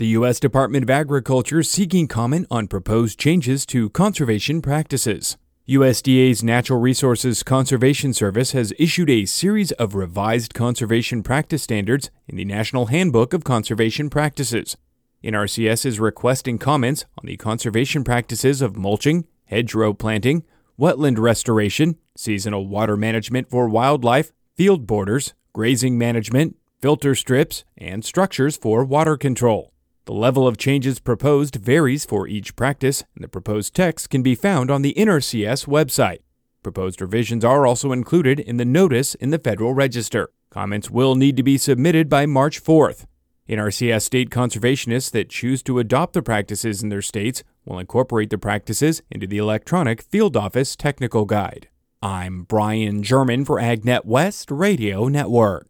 The U.S. Department of Agriculture seeking comment on proposed changes to conservation practices. USDA's Natural Resources Conservation Service has issued a series of revised conservation practice standards in the National Handbook of Conservation Practices. NRCS is requesting comments on the conservation practices of mulching, hedgerow planting, wetland restoration, seasonal water management for wildlife, field borders, grazing management, filter strips, and structures for water control. The level of changes proposed varies for each practice, and the proposed text can be found on the NRCS website. Proposed revisions are also included in the notice in the Federal Register. Comments will need to be submitted by March 4th. NRCS state conservationists that choose to adopt the practices in their states will incorporate the practices into the electronic Field Office Technical Guide. I'm Brian German for AgNet West Radio Network.